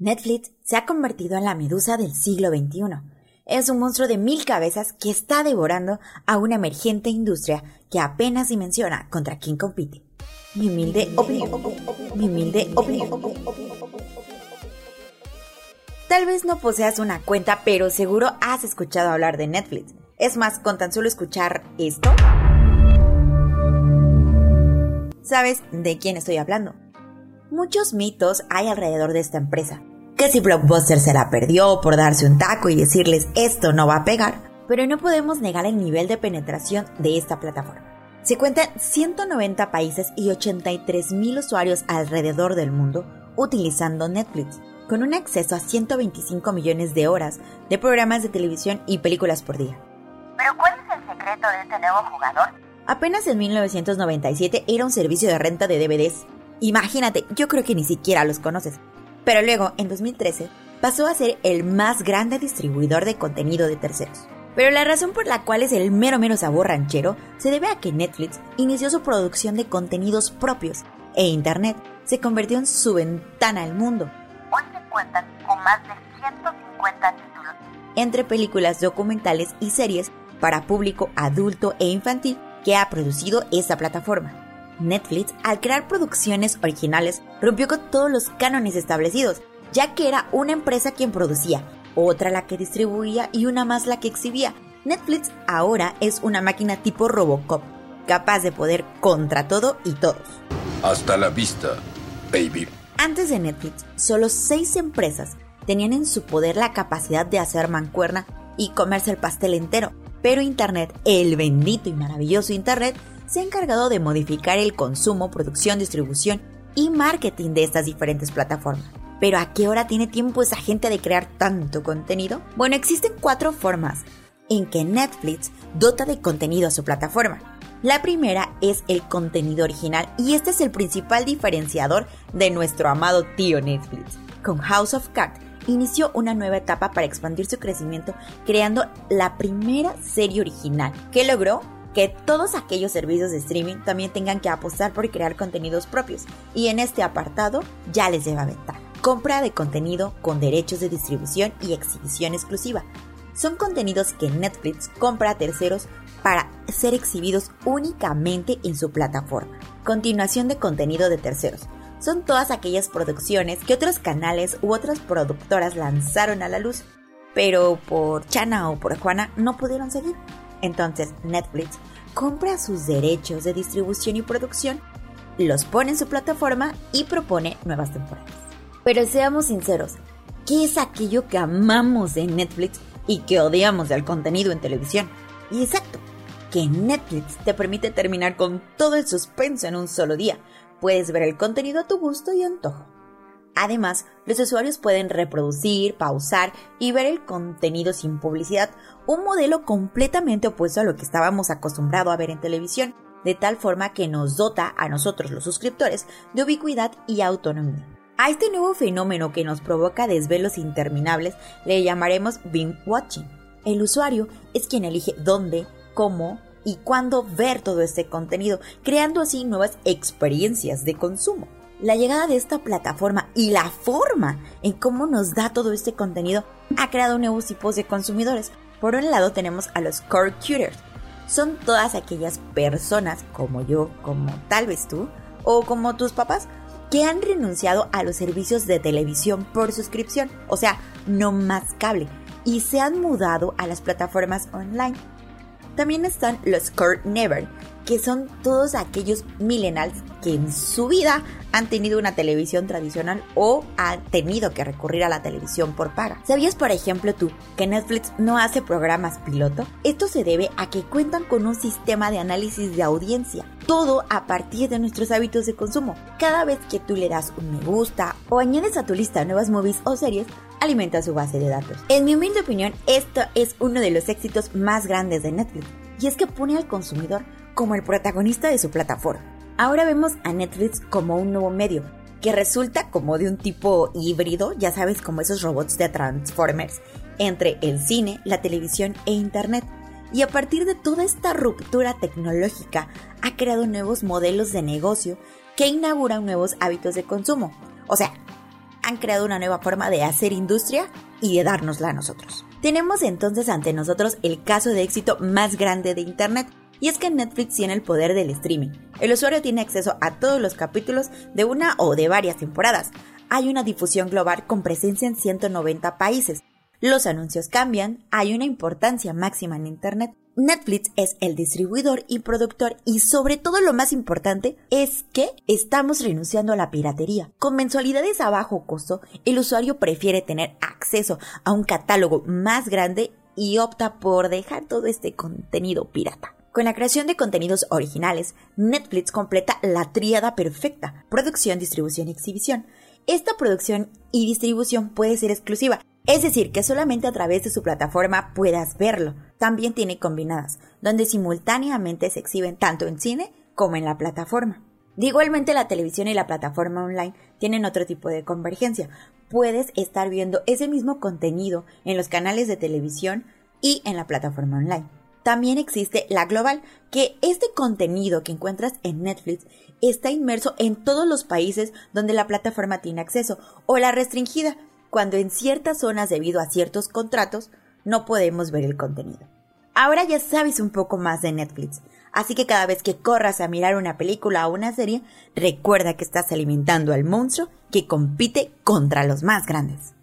Netflix se ha convertido en la medusa del siglo XXI. Es un monstruo de mil cabezas que está devorando a una emergente industria que apenas dimensiona contra quién compite. Mi humilde opinión. Mi humilde opinión. Tal vez no poseas una cuenta, pero seguro has escuchado hablar de Netflix. Es más, con tan solo escuchar esto, ¿sabes de quién estoy hablando? Muchos mitos hay alrededor de esta empresa, que si Blockbuster se la perdió por darse un taco y decirles esto no va a pegar, pero no podemos negar el nivel de penetración de esta plataforma. Se cuentan 190 países y 83 mil usuarios alrededor del mundo utilizando Netflix, con un acceso a 125 millones de horas de programas de televisión y películas por día. ¿Pero cuál es el secreto de este nuevo jugador? Apenas en 1997 era un servicio de renta de DVDs. Imagínate, yo creo que ni siquiera los conoces. Pero luego, en 2013, pasó a ser el más grande distribuidor de contenido de terceros. Pero la razón por la cual es el mero mero sabor ranchero se debe a que Netflix inició su producción de contenidos propios e Internet se convirtió en su ventana al mundo. Hoy se cuentan con más de 150 títulos. Entre películas, documentales y series para público adulto e infantil que ha producido esta plataforma. Netflix, al crear producciones originales, rompió con todos los cánones establecidos, ya que era una empresa quien producía, otra la que distribuía y una más la que exhibía. Netflix ahora es una máquina tipo Robocop, capaz de poder contra todo y todos. Hasta la vista, baby. Antes de Netflix, solo seis empresas tenían en su poder la capacidad de hacer mancuerna y comerse el pastel entero, pero Internet, el bendito y maravilloso Internet, se ha encargado de modificar el consumo, producción, distribución y marketing de estas diferentes plataformas. Pero ¿a qué hora tiene tiempo esa gente de crear tanto contenido? Bueno, existen cuatro formas en que Netflix dota de contenido a su plataforma. La primera es el contenido original y este es el principal diferenciador de nuestro amado tío Netflix. Con House of Cards inició una nueva etapa para expandir su crecimiento creando la primera serie original que logró que todos aquellos servicios de streaming también tengan que apostar por crear contenidos propios. Y en este apartado ya les lleva ventaja. Compra de contenido con derechos de distribución y exhibición exclusiva. Son contenidos que Netflix compra a terceros para ser exhibidos únicamente en su plataforma. Continuación de contenido de terceros. Son todas aquellas producciones que otros canales u otras productoras lanzaron a la luz, pero por Chana o por Juana no pudieron seguir. Entonces Netflix compra sus derechos de distribución y producción, los pone en su plataforma y propone nuevas temporadas. Pero seamos sinceros, ¿qué es aquello que amamos de Netflix y que odiamos del contenido en televisión? Y exacto, que Netflix te permite terminar con todo el suspenso en un solo día. Puedes ver el contenido a tu gusto y antojo. Además, los usuarios pueden reproducir, pausar y ver el contenido sin publicidad, un modelo completamente opuesto a lo que estábamos acostumbrados a ver en televisión, de tal forma que nos dota a nosotros los suscriptores de ubicuidad y autonomía. A este nuevo fenómeno que nos provoca desvelos interminables le llamaremos binge watching. El usuario es quien elige dónde, cómo y cuándo ver todo este contenido, creando así nuevas experiencias de consumo. La llegada de esta plataforma y la forma en cómo nos da todo este contenido ha creado nuevos tipos de consumidores. Por un lado tenemos a los core cuters. Son todas aquellas personas como yo, como tal vez tú, o como tus papás, que han renunciado a los servicios de televisión por suscripción, o sea, no más cable, y se han mudado a las plataformas online. También están los core never, que son todos aquellos millennials que en su vida han tenido una televisión tradicional o han tenido que recurrir a la televisión por paga. ¿Sabías, por ejemplo, tú que Netflix no hace programas piloto? Esto se debe a que cuentan con un sistema de análisis de audiencia, todo a partir de nuestros hábitos de consumo. Cada vez que tú le das un me gusta o añades a tu lista nuevas movies o series, alimenta su base de datos. En mi humilde opinión, esto es uno de los éxitos más grandes de Netflix, y es que pone al consumidor como el protagonista de su plataforma. Ahora vemos a Netflix como un nuevo medio, que resulta como de un tipo híbrido, ya sabes, como esos robots de Transformers, entre el cine, la televisión e Internet. Y a partir de toda esta ruptura tecnológica, ha creado nuevos modelos de negocio que inauguran nuevos hábitos de consumo. O sea, han creado una nueva forma de hacer industria y de dárnosla a nosotros. Tenemos entonces ante nosotros el caso de éxito más grande de Internet, y es que Netflix tiene el poder del streaming. El usuario tiene acceso a todos los capítulos de una o de varias temporadas. Hay una difusión global con presencia en 190 países. Los anuncios cambian, hay una importancia máxima en Internet. Netflix es el distribuidor y productor y sobre todo lo más importante es que estamos renunciando a la piratería. Con mensualidades a bajo costo, el usuario prefiere tener acceso a un catálogo más grande y opta por dejar todo este contenido pirata. Con la creación de contenidos originales, Netflix completa la tríada perfecta, producción, distribución y exhibición. Esta producción y distribución puede ser exclusiva, es decir, que solamente a través de su plataforma puedas verlo. También tiene combinadas, donde simultáneamente se exhiben tanto en cine como en la plataforma. igualmente la televisión y la plataforma online tienen otro tipo de convergencia. Puedes estar viendo ese mismo contenido en los canales de televisión y en la plataforma online. También existe la global, que este contenido que encuentras en Netflix está inmerso en todos los países donde la plataforma tiene acceso, o la restringida, cuando en ciertas zonas debido a ciertos contratos no podemos ver el contenido. Ahora ya sabes un poco más de Netflix, así que cada vez que corras a mirar una película o una serie, recuerda que estás alimentando al monstruo que compite contra los más grandes.